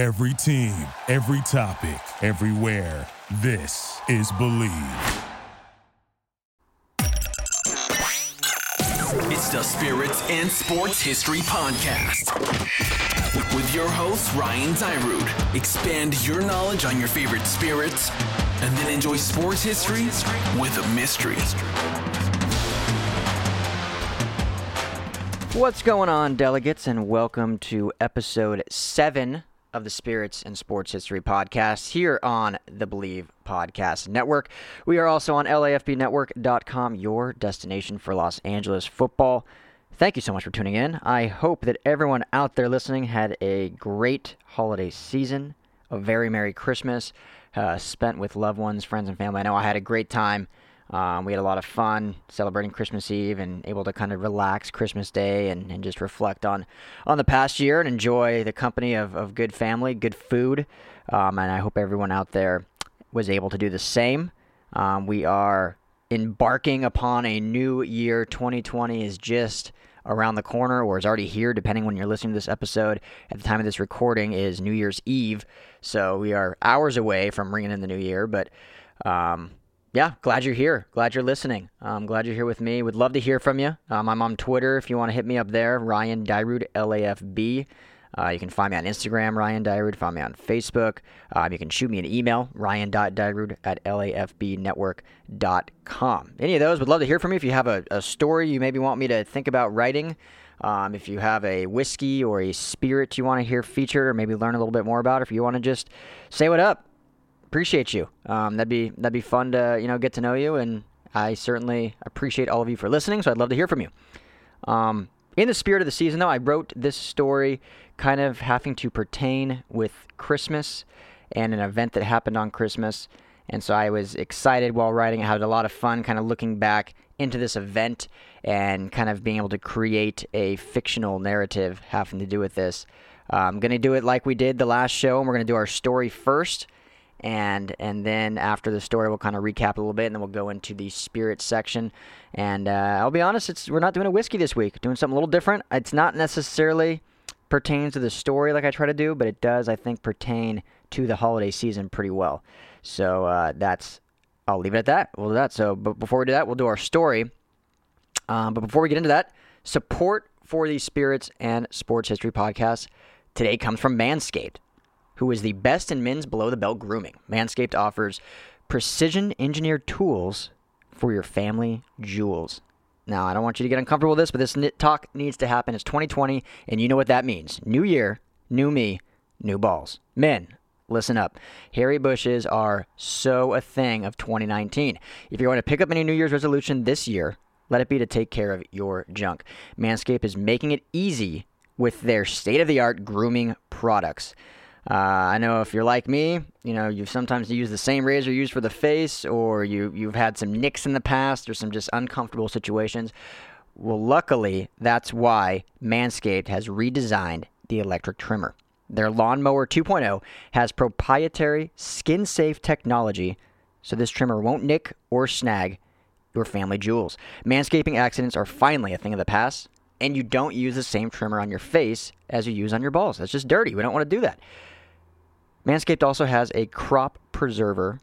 Every team, every topic, everywhere. This is Bleav. It's the Spirits and Sports History Podcast. With your host, Ryan Dyrud. Expand your knowledge on your favorite spirits and then enjoy sports history with a mystery. What's going on, delegates, and welcome to episode seven of the Spirits and Sports History Podcast here on the Bleav Podcast Network. We are also on LAFBnetwork.com, your destination for Los Angeles football. Thank you so much for tuning in. I hope that everyone out there listening had a great holiday season, a very Merry Christmas, uh, spent with loved ones, friends, and family. I know I had a great time. Um, we had a lot of fun celebrating Christmas Eve and able to kind of relax Christmas Day and, and just reflect on, on the past year and enjoy the company of, of good family, good food. Um, and I hope everyone out there was able to do the same. Um, we are embarking upon a new year. 2020 is just around the corner or is already here, depending when you're listening to this episode. At the time of this recording is New Year's Eve. So we are hours away from ringing in the new year. But um, yeah, glad you're here. Glad you're listening. I'm glad you're here with me. Would love to hear from you. Um, I'm on Twitter if you want to hit me up there. Ryan Dyrud, LAFB. Uh, you can find me on Instagram, Ryan Dyrud. Find me on Facebook. Um, you can shoot me an email, ryan.dyrud at lafbnetwork.com. Any of those, would love to hear from you. If you have a, a story you maybe want me to think about writing, um, if you have a whiskey or a spirit you want to hear featured or maybe learn a little bit more about, if you want to just say what up, appreciate you. Um, that'd be that'd be fun to you know get to know you, and I certainly appreciate all of you for listening. So I'd love to hear from you. Um, in the spirit of the season, though, I wrote this story kind of having to pertain with Christmas and an event that happened on Christmas. And so I was excited while writing. I had a lot of fun kind of looking back into this event and kind of being able to create a fictional narrative having to do with this. Uh, I'm going to do it like we did the last show, and we're going to do our story first and and then after the story we'll kind of recap a little bit and then we'll go into the spirit section. And uh, i'll be honest it's we're not doing a whiskey this week doing something a little different. It's not necessarily pertains to the story like i try to do but it does i think pertain to the holiday season pretty well. So uh, that's i'll leave it at that. We'll do that. So but before we do that we'll do our story. Um, but before we get into that support for the spirits and sports history podcast today comes from manscaped who is the best in men's below the belt grooming. Manscaped offers precision engineered tools for your family jewels. Now, I don't want you to get uncomfortable with this, but this talk needs to happen. It's 2020, and you know what that means. New year, new me, new balls. Men, listen up. Hairy bushes are so a thing of 2019. If you're going to pick up any New Year's resolution this year, let it be to take care of your junk. Manscaped is making it easy with their state of the art grooming products. Uh, I know if you're like me, you know, you've sometimes used the same razor used for the face, or you, you've had some nicks in the past, or some just uncomfortable situations. Well, luckily, that's why Manscaped has redesigned the electric trimmer. Their Lawnmower 2.0 has proprietary skin safe technology, so this trimmer won't nick or snag your family jewels. Manscaping accidents are finally a thing of the past, and you don't use the same trimmer on your face as you use on your balls. That's just dirty. We don't want to do that. Manscaped also has a crop preserver,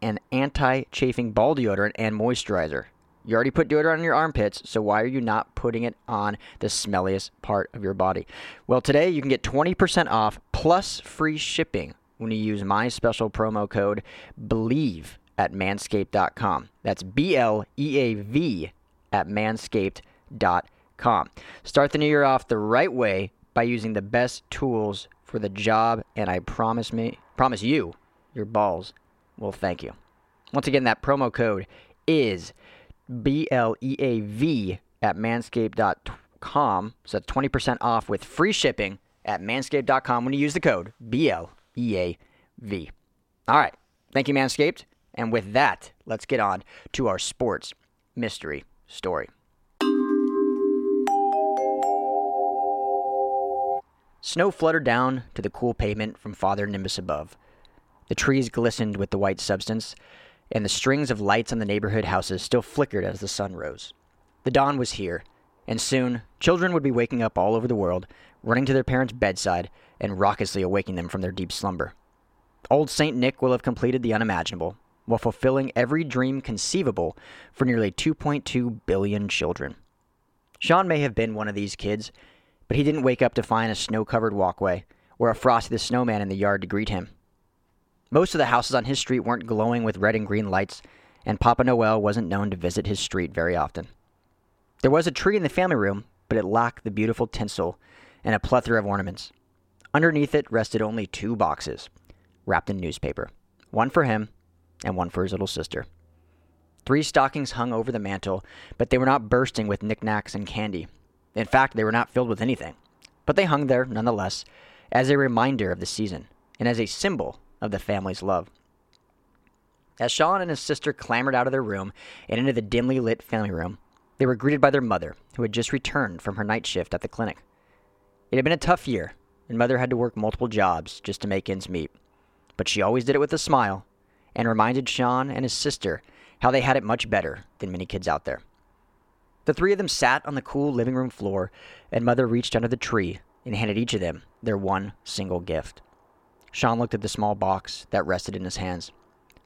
an anti chafing ball deodorant, and moisturizer. You already put deodorant on your armpits, so why are you not putting it on the smelliest part of your body? Well, today you can get 20% off plus free shipping when you use my special promo code BLEAV at manscaped.com. That's B L E A V at manscaped.com. Start the new year off the right way by using the best tools for the job, and I promise me, promise you, your balls will thank you. Once again, that promo code is B L E A V at manscaped.com. So 20% off with free shipping at manscaped.com when you use the code B L E A V. All right. Thank you, Manscaped. And with that, let's get on to our sports mystery story. Snow fluttered down to the cool pavement from Father Nimbus above. The trees glistened with the white substance, and the strings of lights on the neighborhood houses still flickered as the sun rose. The dawn was here, and soon children would be waking up all over the world, running to their parents' bedside, and raucously awaking them from their deep slumber. Old St. Nick will have completed the unimaginable while fulfilling every dream conceivable for nearly 2.2 billion children. Sean may have been one of these kids, but he didn't wake up to find a snow covered walkway or a Frosty the Snowman in the yard to greet him. Most of the houses on his street weren't glowing with red and green lights, and Papa Noel wasn't known to visit his street very often. There was a tree in the family room, but it lacked the beautiful tinsel and a plethora of ornaments. Underneath it rested only two boxes, wrapped in newspaper one for him and one for his little sister. Three stockings hung over the mantel, but they were not bursting with knickknacks and candy. In fact, they were not filled with anything. But they hung there, nonetheless, as a reminder of the season and as a symbol of the family's love. As Sean and his sister clambered out of their room and into the dimly lit family room, they were greeted by their mother, who had just returned from her night shift at the clinic. It had been a tough year, and Mother had to work multiple jobs just to make ends meet. But she always did it with a smile and reminded Sean and his sister how they had it much better than many kids out there. The three of them sat on the cool living room floor, and Mother reached under the tree and handed each of them their one single gift. Sean looked at the small box that rested in his hands.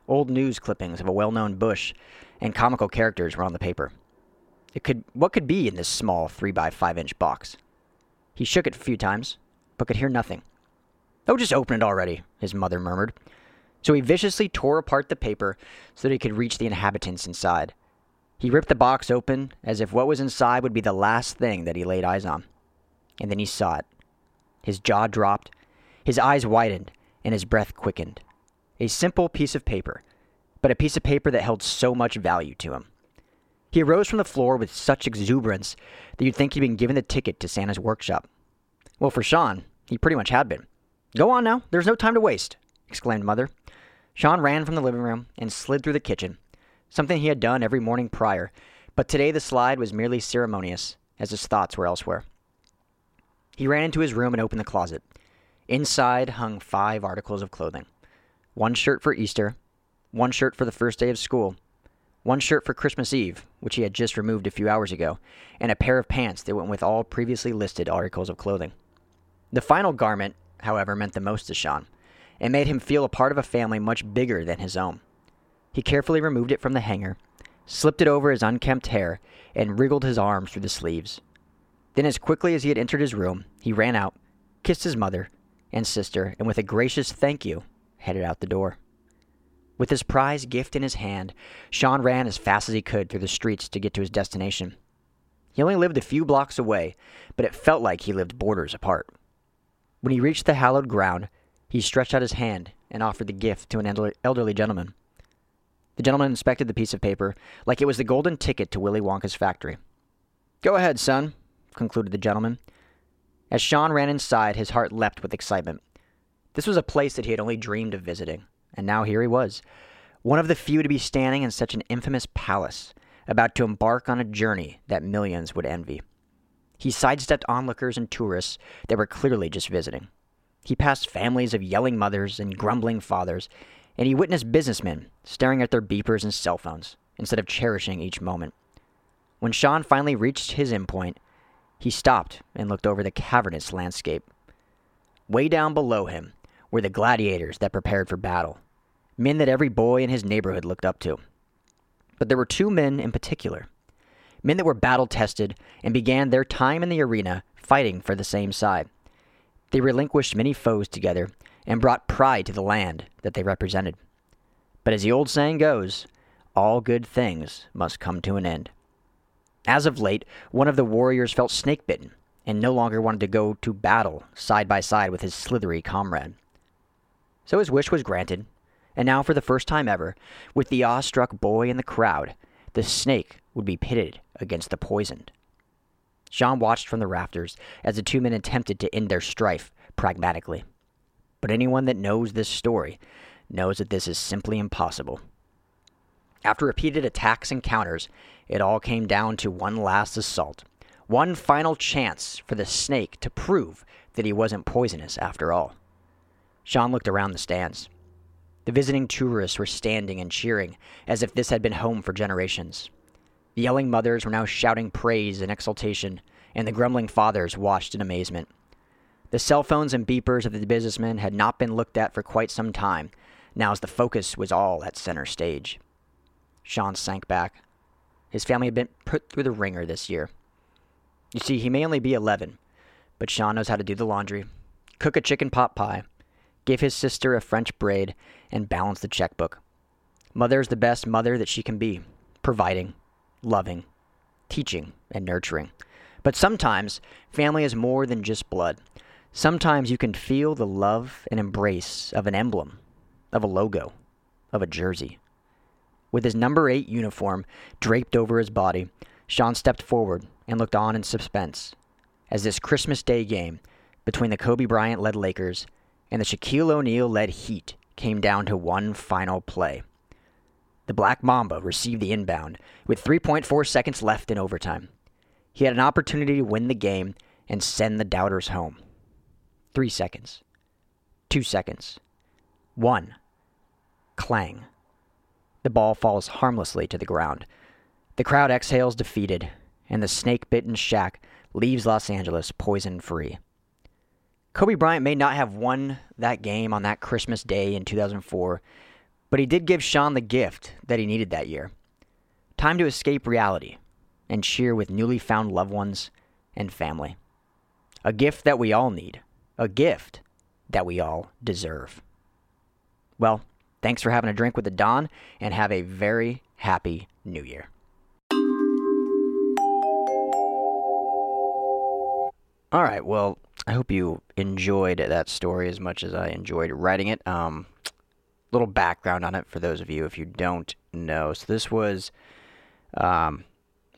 Old news clippings of a well known bush and comical characters were on the paper. It could what could be in this small three by five inch box? He shook it a few times, but could hear nothing. Oh, just open it already, his mother murmured. So he viciously tore apart the paper so that he could reach the inhabitants inside. He ripped the box open as if what was inside would be the last thing that he laid eyes on. And then he saw it. His jaw dropped, his eyes widened, and his breath quickened. A simple piece of paper, but a piece of paper that held so much value to him. He arose from the floor with such exuberance that you'd think he'd been given the ticket to Santa's workshop. Well, for Sean, he pretty much had been. Go on now, there's no time to waste, exclaimed Mother. Sean ran from the living room and slid through the kitchen, something he had done every morning prior, but today the slide was merely ceremonious, as his thoughts were elsewhere. He ran into his room and opened the closet. Inside hung five articles of clothing one shirt for Easter, one shirt for the first day of school, one shirt for Christmas Eve, which he had just removed a few hours ago, and a pair of pants that went with all previously listed articles of clothing. The final garment, however, meant the most to Sean, and made him feel a part of a family much bigger than his own. He carefully removed it from the hanger, slipped it over his unkempt hair, and wriggled his arms through the sleeves. Then, as quickly as he had entered his room, he ran out, kissed his mother and sister, and with a gracious thank you, headed out the door. With his prize gift in his hand, Sean ran as fast as he could through the streets to get to his destination. He only lived a few blocks away, but it felt like he lived borders apart. When he reached the hallowed ground, he stretched out his hand and offered the gift to an elderly gentleman. The gentleman inspected the piece of paper like it was the golden ticket to Willy Wonka's factory. Go ahead, son, concluded the gentleman. As Sean ran inside, his heart leapt with excitement. This was a place that he had only dreamed of visiting and now here he was, one of the few to be standing in such an infamous palace, about to embark on a journey that millions would envy. He sidestepped onlookers and tourists that were clearly just visiting. He passed families of yelling mothers and grumbling fathers, and he witnessed businessmen staring at their beepers and cell phones instead of cherishing each moment. When Sean finally reached his endpoint, he stopped and looked over the cavernous landscape. Way down below him were the gladiators that prepared for battle men that every boy in his neighborhood looked up to. But there were two men in particular men that were battle tested and began their time in the arena fighting for the same side. They relinquished many foes together and brought pride to the land that they represented. But as the old saying goes, all good things must come to an end. As of late, one of the warriors felt snake bitten and no longer wanted to go to battle side by side with his slithery comrade. So his wish was granted, and now, for the first time ever, with the awestruck boy in the crowd, the snake would be pitted against the poisoned. Sean watched from the rafters as the two men attempted to end their strife pragmatically. But anyone that knows this story knows that this is simply impossible. After repeated attacks and counters, it all came down to one last assault. One final chance for the snake to prove that he wasn't poisonous after all. Sean looked around the stands. The visiting tourists were standing and cheering as if this had been home for generations. The yelling mothers were now shouting praise and exultation, and the grumbling fathers watched in amazement. The cell phones and beepers of the businessmen had not been looked at for quite some time, now as the focus was all at center stage. Sean sank back. His family had been put through the ringer this year. You see, he may only be 11, but Sean knows how to do the laundry, cook a chicken pot pie, give his sister a French braid, and balance the checkbook. Mother is the best mother that she can be, providing, loving, teaching, and nurturing. But sometimes family is more than just blood. Sometimes you can feel the love and embrace of an emblem, of a logo, of a jersey. With his number eight uniform draped over his body, Sean stepped forward and looked on in suspense as this Christmas Day game between the Kobe Bryant led Lakers and the Shaquille O'Neal led Heat came down to one final play. The Black Mamba received the inbound with 3.4 seconds left in overtime. He had an opportunity to win the game and send the doubters home. Three seconds. Two seconds. One. Clang. The ball falls harmlessly to the ground. The crowd exhales defeated, and the snake bitten Shaq leaves Los Angeles poison free. Kobe Bryant may not have won that game on that Christmas day in 2004, but he did give Sean the gift that he needed that year time to escape reality and cheer with newly found loved ones and family. A gift that we all need, a gift that we all deserve. Well, thanks for having a drink with the Don, and have a very happy new year. All right, well, I hope you enjoyed that story as much as I enjoyed writing it. Um, little background on it for those of you if you don't know. So this was, um,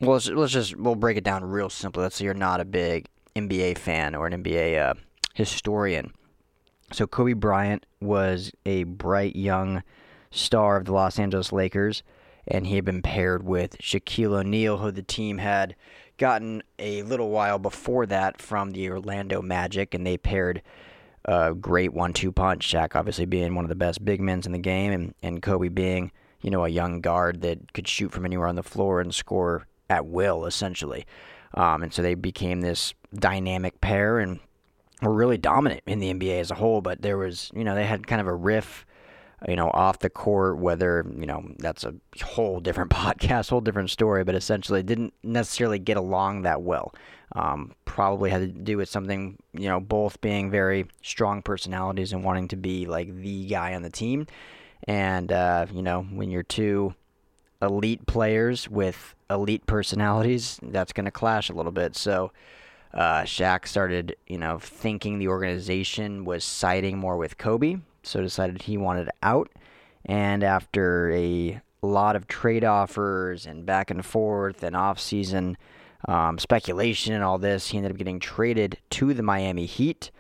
well, let's, let's just we'll break it down real simply. Let's say you're not a big NBA fan or an NBA uh, historian. So Kobe Bryant was a bright young star of the Los Angeles Lakers, and he had been paired with Shaquille O'Neal, who the team had gotten a little while before that from the Orlando Magic, and they paired a great one-two punch. Shaq obviously being one of the best big men in the game, and, and Kobe being you know a young guard that could shoot from anywhere on the floor and score at will, essentially. Um, and so they became this dynamic pair and were really dominant in the NBA as a whole. But there was, you know, they had kind of a riff you know, off the court, whether, you know, that's a whole different podcast, whole different story, but essentially didn't necessarily get along that well. Um, probably had to do with something, you know, both being very strong personalities and wanting to be like the guy on the team. And, uh, you know, when you're two elite players with elite personalities, that's going to clash a little bit. So, uh, Shaq started, you know, thinking the organization was siding more with Kobe so decided he wanted out. And after a lot of trade offers and back and forth and off-season um, speculation and all this, he ended up getting traded to the Miami Heat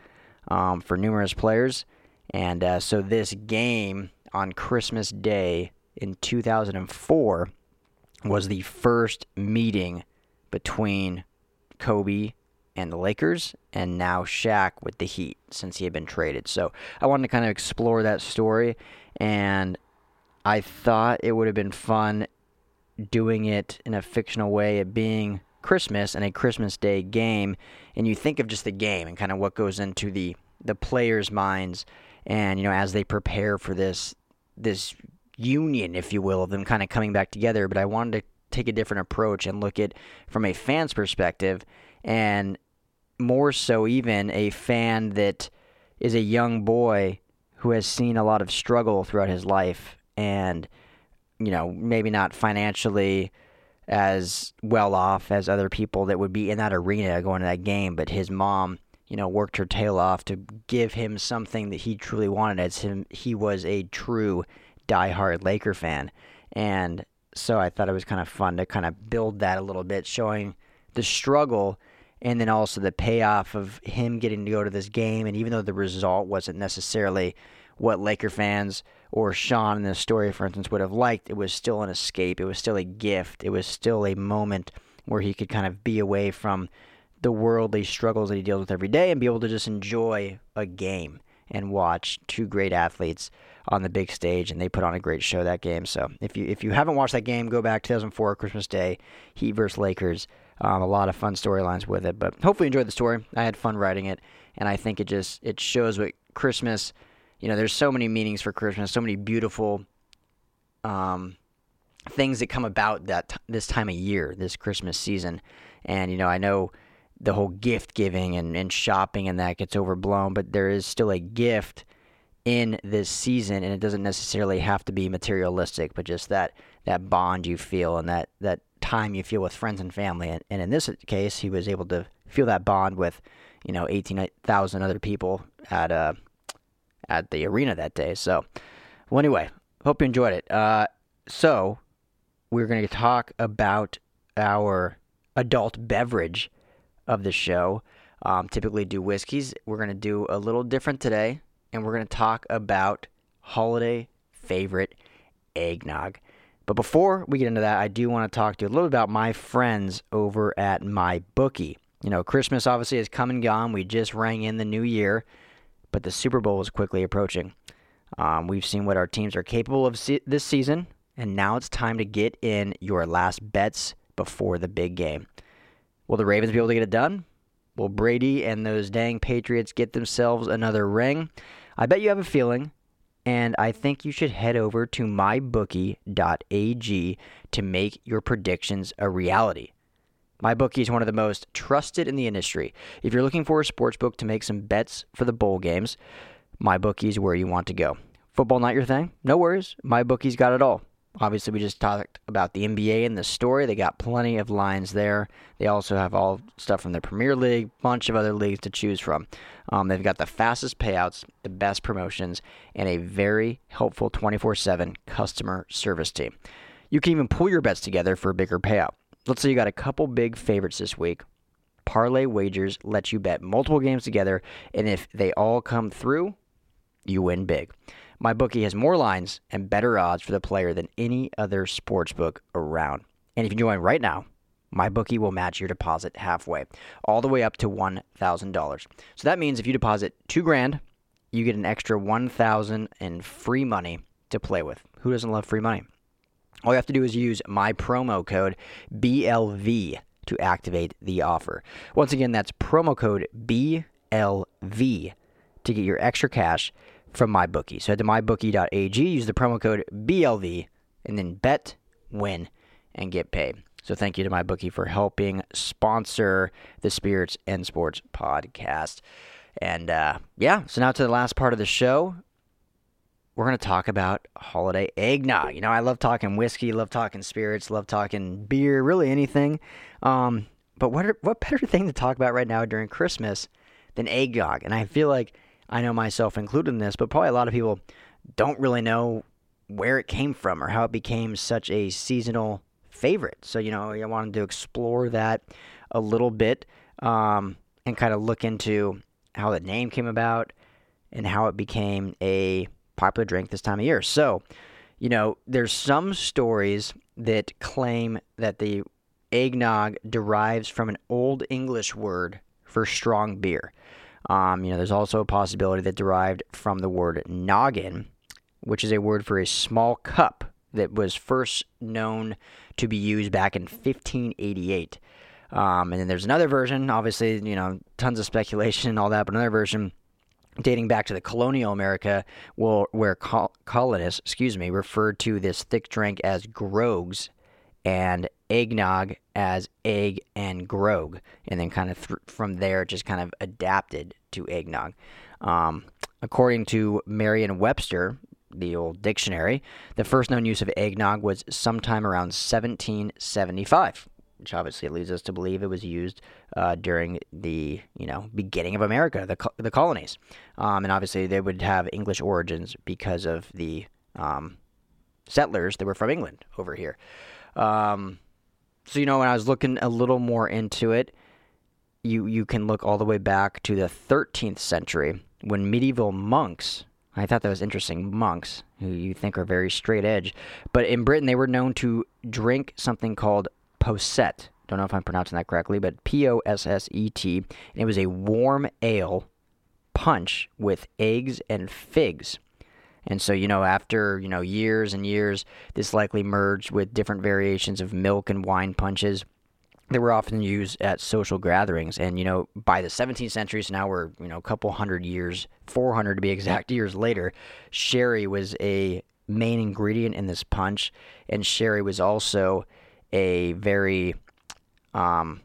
um, for numerous players. And uh, so this game on Christmas Day in 2004 was the first meeting between Kobe and the Lakers, and now Shaq with the Heat since he had been traded. So I wanted to kind of explore that story, and I thought it would have been fun doing it in a fictional way, it being Christmas and a Christmas Day game, and you think of just the game and kind of what goes into the the players' minds, and you know as they prepare for this this union, if you will, of them kind of coming back together. But I wanted to take a different approach and look at from a fan's perspective and more so even a fan that is a young boy who has seen a lot of struggle throughout his life and you know maybe not financially as well off as other people that would be in that arena going to that game but his mom you know worked her tail off to give him something that he truly wanted as him he was a true diehard Laker fan. And so I thought it was kind of fun to kind of build that a little bit showing the struggle and then also the payoff of him getting to go to this game. And even though the result wasn't necessarily what Laker fans or Sean in this story, for instance, would have liked, it was still an escape. It was still a gift. It was still a moment where he could kind of be away from the worldly struggles that he deals with every day and be able to just enjoy a game and watch two great athletes on the big stage and they put on a great show that game. So if you if you haven't watched that game, go back 2004 Christmas Day, Heat versus Lakers. Um, a lot of fun storylines with it, but hopefully you enjoyed the story. I had fun writing it, and I think it just it shows what Christmas. You know, there's so many meanings for Christmas, so many beautiful um, things that come about that t- this time of year, this Christmas season. And you know, I know the whole gift giving and, and shopping and that gets overblown, but there is still a gift in this season, and it doesn't necessarily have to be materialistic, but just that that bond you feel and that that time you feel with friends and family. And, and in this case, he was able to feel that bond with, you know, eighteen thousand other people at uh at the arena that day. So, well, anyway, hope you enjoyed it. Uh, so we're going to talk about our adult beverage of the show. Um, typically do whiskeys. We're going to do a little different today, and we're going to talk about holiday favorite eggnog. But before we get into that, I do want to talk to you a little bit about my friends over at my bookie. You know, Christmas obviously has come and gone. We just rang in the new year, but the Super Bowl is quickly approaching. Um, we've seen what our teams are capable of se- this season, and now it's time to get in your last bets before the big game. Will the Ravens be able to get it done? Will Brady and those dang Patriots get themselves another ring? I bet you have a feeling, and I think you should head over to mybookie.ag to make your predictions a reality. MyBookie is one of the most trusted in the industry. If you're looking for a sports book to make some bets for the bowl games, MyBookie is where you want to go. Football not your thing? No worries. MyBookie's got it all. Obviously, we just talked about the NBA and the story. They got plenty of lines there. They also have all stuff from the Premier League, bunch of other leagues to choose from. Um, they've got the fastest payouts, the best promotions, and a very helpful 24 7 customer service team. You can even pull your bets together for a bigger payout. Let's say you got a couple big favorites this week. Parlay wagers let you bet multiple games together, and if they all come through, you win big. My bookie has more lines and better odds for the player than any other sports book around. And if you join right now, my bookie will match your deposit halfway, all the way up to $1,000. So that means if you deposit 2 grand, you get an extra 1000 in free money to play with. Who doesn't love free money? All you have to do is use my promo code BLV to activate the offer. Once again, that's promo code BLV to get your extra cash from MyBookie. So head to mybookie.ag, use the promo code BLV, and then bet, win, and get paid. So thank you to MyBookie for helping sponsor the Spirits and Sports podcast. And uh, yeah, so now to the last part of the show. We're going to talk about holiday eggnog. You know, I love talking whiskey, love talking spirits, love talking beer, really anything. Um, but what, are, what better thing to talk about right now during Christmas than eggnog? And I feel like I know myself included in this, but probably a lot of people don't really know where it came from or how it became such a seasonal favorite. So, you know, I wanted to explore that a little bit um, and kind of look into how the name came about and how it became a popular drink this time of year. So, you know, there's some stories that claim that the eggnog derives from an old English word for strong beer. Um, you know, there's also a possibility that derived from the word noggin, which is a word for a small cup that was first known to be used back in 1588. Um, and then there's another version, obviously, you know, tons of speculation and all that, but another version dating back to the colonial America, where colonists, excuse me, referred to this thick drink as grogs and eggnog as egg and grog, and then kind of th- from there just kind of adapted to eggnog. Um, according to Merriam-Webster, the old dictionary, the first known use of eggnog was sometime around 1775, which obviously leads us to believe it was used uh, during the you know beginning of America, the co- the colonies, um, and obviously they would have English origins because of the um, settlers that were from England over here. Um, so you know, when I was looking a little more into it, you you can look all the way back to the 13th century when medieval monks. I thought that was interesting. Monks, who you think are very straight edge, but in Britain they were known to drink something called posset. Don't know if I'm pronouncing that correctly, but P O S S E T. And it was a warm ale punch with eggs and figs. And so, you know, after, you know, years and years, this likely merged with different variations of milk and wine punches. that were often used at social gatherings. And, you know, by the 17th century, so now we're, you know, a couple hundred years, 400 to be exact years later, sherry was a main ingredient in this punch. And sherry was also a very um,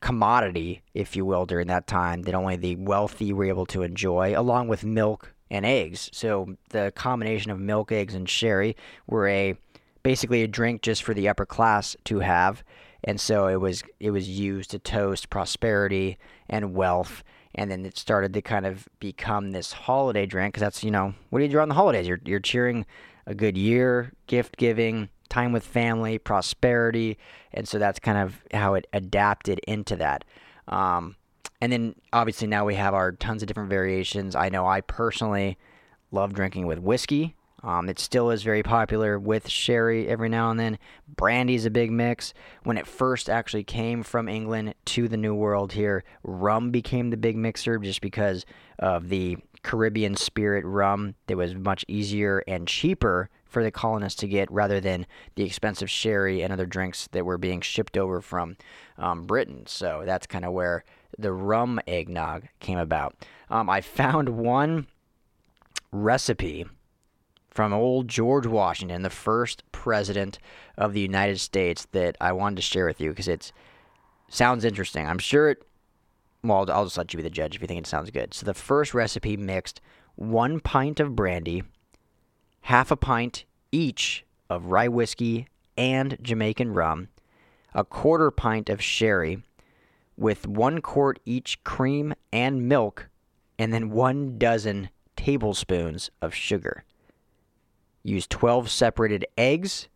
commodity, if you will, during that time that only the wealthy were able to enjoy, along with milk and eggs. So the combination of milk, eggs, and sherry were a basically a drink just for the upper class to have, and so it was it was used to toast prosperity and wealth. And then it started to kind of become this holiday drink because that's you know what do you do on the holidays? You're you're cheering a good year, gift giving, time with family, prosperity, and so that's kind of how it adapted into that. Um, and then obviously now we have our tons of different variations. I know I personally love drinking with whiskey. Um, it still is very popular with sherry every now and then. Brandy is a big mix. When it first actually came from England to the New World here, rum became the big mixer just because of the Caribbean spirit rum that was much easier and cheaper for the colonists to get rather than the expensive sherry and other drinks that were being shipped over from um, Britain. So that's kind of where the rum eggnog came about. Um, I found one recipe from old George Washington, the first president of the United States, that I wanted to share with you because it sounds interesting. I'm sure it. Well, I'll just let you be the judge if you think it sounds good. So the first recipe mixed one pint of brandy, half a pint each of rye whiskey and Jamaican rum, a quarter pint of sherry, with one quart each cream and milk, and then one dozen tablespoons of sugar. Use 12 separated eggs,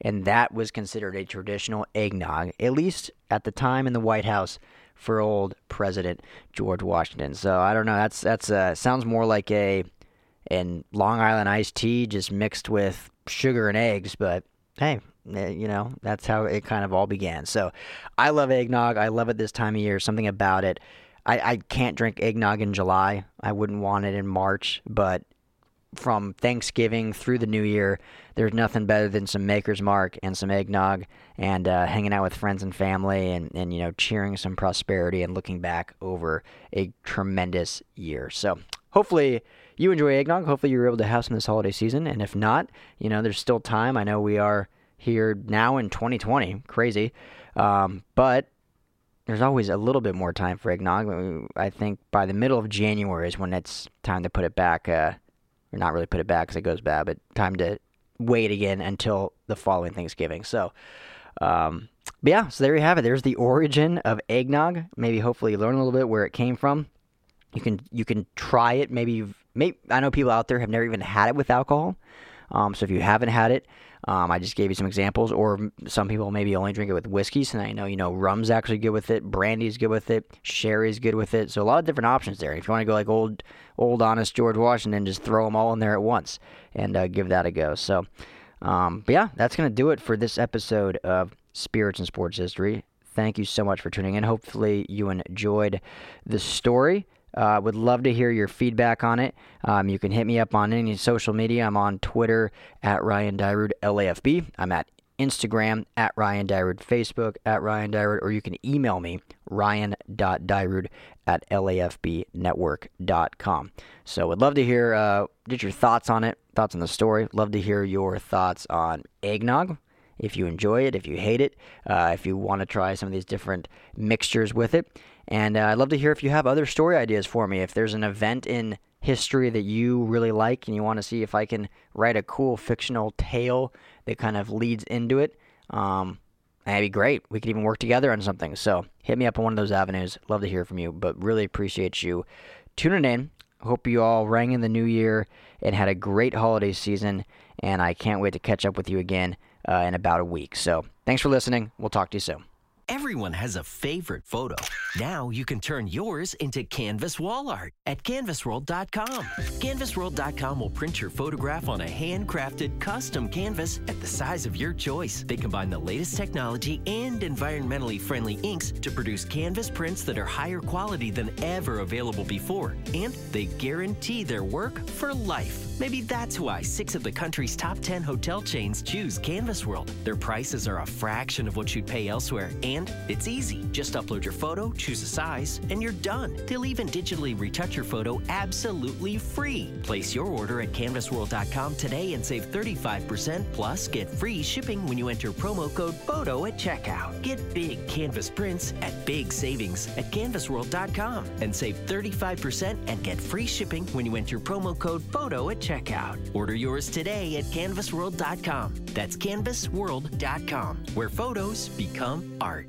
and that was considered a traditional eggnog, at least at the time in the White House for old President George Washington. So I don't know. That's that's uh, sounds more like a an Long Island iced tea just mixed with sugar and eggs. But hey, you know that's how it kind of all began. So I love eggnog. I love it this time of year. Something about it. I, I can't drink eggnog in July. I wouldn't want it in March, but from Thanksgiving through the New Year, there's nothing better than some Maker's Mark and some eggnog and uh, hanging out with friends and family and, and, you know, cheering some prosperity and looking back over a tremendous year. So hopefully you enjoy eggnog. Hopefully you're able to have some this holiday season. And if not, you know, there's still time. I know we are here now in 2020. Crazy. Um, but there's always a little bit more time for eggnog. I think by the middle of January is when it's time to put it back. Uh, or not really put it back because it goes bad, but time to wait again until the following Thanksgiving. So, um, but yeah, so there you have it. There's the origin of eggnog. Maybe hopefully you learn a little bit where it came from. You can you can try it. Maybe you've maybe I know people out there have never even had it with alcohol. Um, so if you haven't had it, um, I just gave you some examples, or some people maybe only drink it with whiskey. So I know you know rum's actually good with it, brandy's good with it, sherry's good with it. So a lot of different options there. If you want to go like old, old honest George Washington, just throw them all in there at once and uh, give that a go. So, um, but yeah, that's gonna do it for this episode of Spirits and Sports History. Thank you so much for tuning in. Hopefully you enjoyed the story. Uh, would love to hear your feedback on it. Um, you can hit me up on any social media. I'm on Twitter at Ryan Dyrud LAFB. I'm at Instagram at Ryan Dyrud, Facebook at Ryan Dyrud, or you can email me ryan.dyrud at lafbnetwork.com. So would love to hear uh, get your thoughts on it, thoughts on the story. Love to hear your thoughts on eggnog. If you enjoy it, if you hate it, uh, if you want to try some of these different mixtures with it. And uh, I'd love to hear if you have other story ideas for me. If there's an event in history that you really like and you want to see if I can write a cool fictional tale that kind of leads into it, um, that'd be great. We could even work together on something. So hit me up on one of those avenues. Love to hear from you, but really appreciate you tuning in. Hope you all rang in the new year and had a great holiday season. And I can't wait to catch up with you again uh, in about a week. So thanks for listening. We'll talk to you soon. Everyone has a favorite photo. Now you can turn yours into canvas wall art at canvasworld.com. Canvasworld.com will print your photograph on a handcrafted custom canvas at the size of your choice. They combine the latest technology and environmentally friendly inks to produce canvas prints that are higher quality than ever available before. And they guarantee their work for life. Maybe that's why six of the country's top 10 hotel chains choose Canvas World. Their prices are a fraction of what you'd pay elsewhere, and It's easy. Just upload your photo, choose a size, and you're done. They'll even digitally retouch your photo absolutely free. Place your order at canvasworld.com today and save 35% plus get free shipping when you enter promo code PHOTO at checkout. Get big canvas prints at big savings at canvasworld.com and save 35% and get free shipping when you enter promo code PHOTO at checkout. Order yours today at canvasworld.com. That's canvasworld.com, where photos become art.